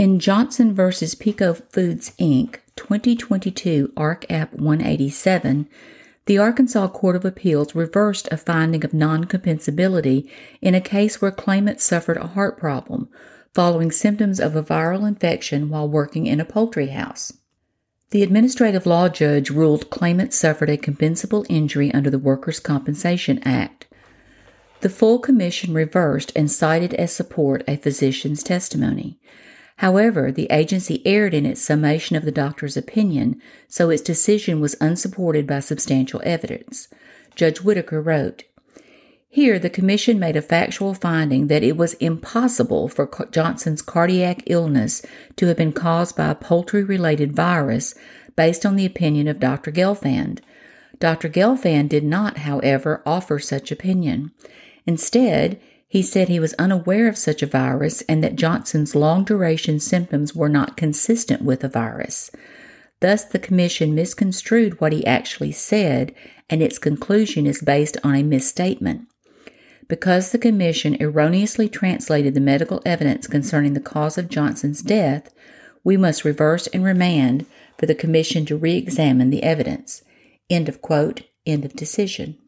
In Johnson v. Peco Foods, Inc., 2022 Ark App 187, the Arkansas Court of Appeals reversed a finding of non compensability in a case where claimant suffered a heart problem following symptoms of a viral infection while working in a poultry house. The administrative law judge ruled claimant suffered a compensable injury under the Workers' Compensation Act. The full commission reversed and cited as support a physician's testimony. However, the agency erred in its summation of the doctor's opinion, so its decision was unsupported by substantial evidence. Judge Whiteaker wrote, Here, the Commission made a factual finding that it was impossible for Johnson's cardiac illness to have been caused by a poultry related virus based on the opinion of Dr. Gelfand. Dr. Gelfand did not, however, offer such opinion. Instead, he said he was unaware of such a virus and that Johnson's long duration symptoms were not consistent with a virus. Thus, the Commission misconstrued what he actually said, and its conclusion is based on a misstatement. Because the Commission erroneously translated the medical evidence concerning the cause of Johnson's death, we must reverse and remand for the Commission to re examine the evidence. End of quote. End of decision.